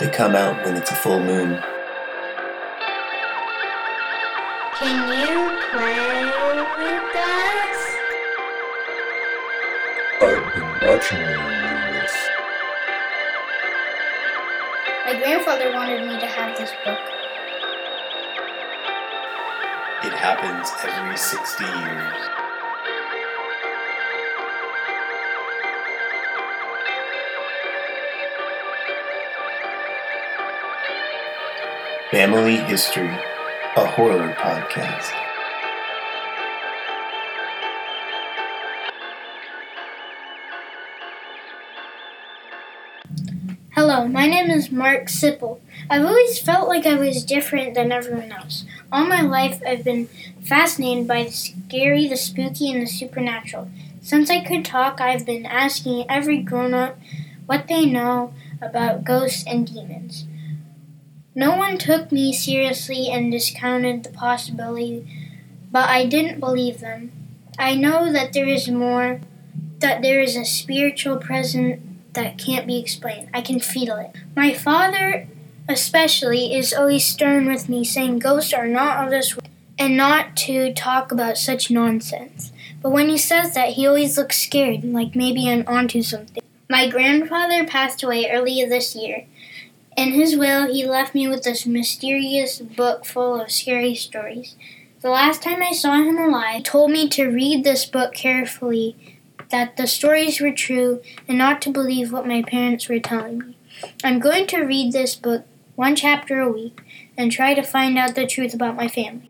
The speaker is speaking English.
They come out when it's a full moon. Can you play with us? I've been watching you read this. My grandfather wanted me to have this book. It happens every 60 years. Family History, a horror podcast. Hello, my name is Mark Sipple. I've always felt like I was different than everyone else. All my life, I've been fascinated by the scary, the spooky, and the supernatural. Since I could talk, I've been asking every grown up what they know about ghosts and demons. No one took me seriously and discounted the possibility, but I didn't believe them. I know that there is more, that there is a spiritual presence that can't be explained. I can feel it. My father, especially, is always stern with me, saying ghosts are not of this world and not to talk about such nonsense. But when he says that, he always looks scared, like maybe I'm onto something. My grandfather passed away earlier this year. In his will, he left me with this mysterious book full of scary stories. The last time I saw him alive, he told me to read this book carefully that the stories were true and not to believe what my parents were telling me. I'm going to read this book one chapter a week and try to find out the truth about my family.